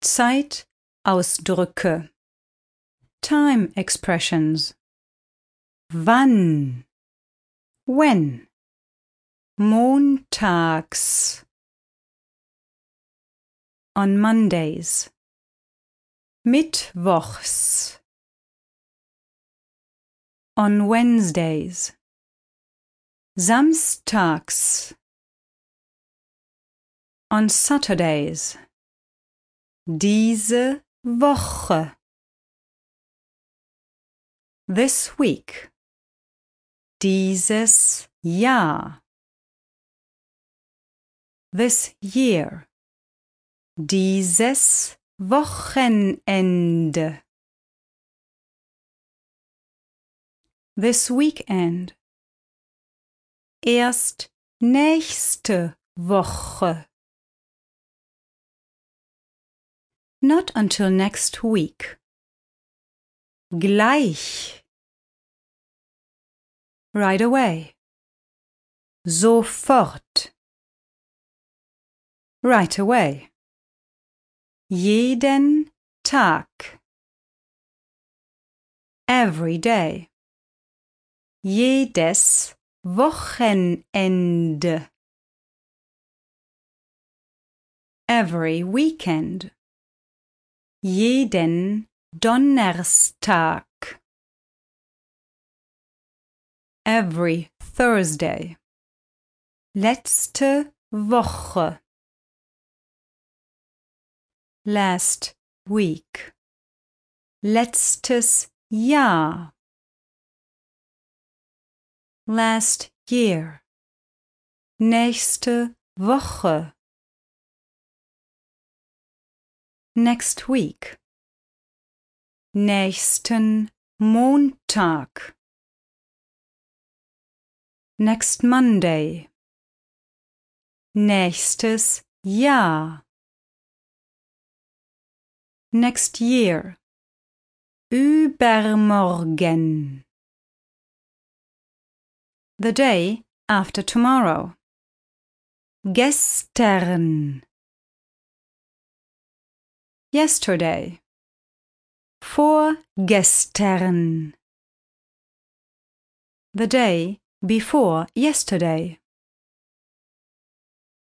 Zeitausdrücke. Time expressions. Wann? When? Montags. On Mondays. Mittwochs. On Wednesdays. Samstags. On Saturdays. Diese Woche. This week. Dieses Jahr. This year. Dieses Wochenende. This weekend. Erst nächste Woche. Not until next week. Gleich. Right away. Sofort. Right away. Jeden Tag. Every day. Jedes Wochenende. Every weekend. Jeden Donnerstag. Every Thursday. Letzte Woche. Last week. Letztes Jahr. Last year. Nächste Woche. Next week. Nächsten Montag. Next Monday. Nächstes Jahr. Next year. Übermorgen. The day after tomorrow. Gestern. Yesterday. Vorgestern. The day before yesterday.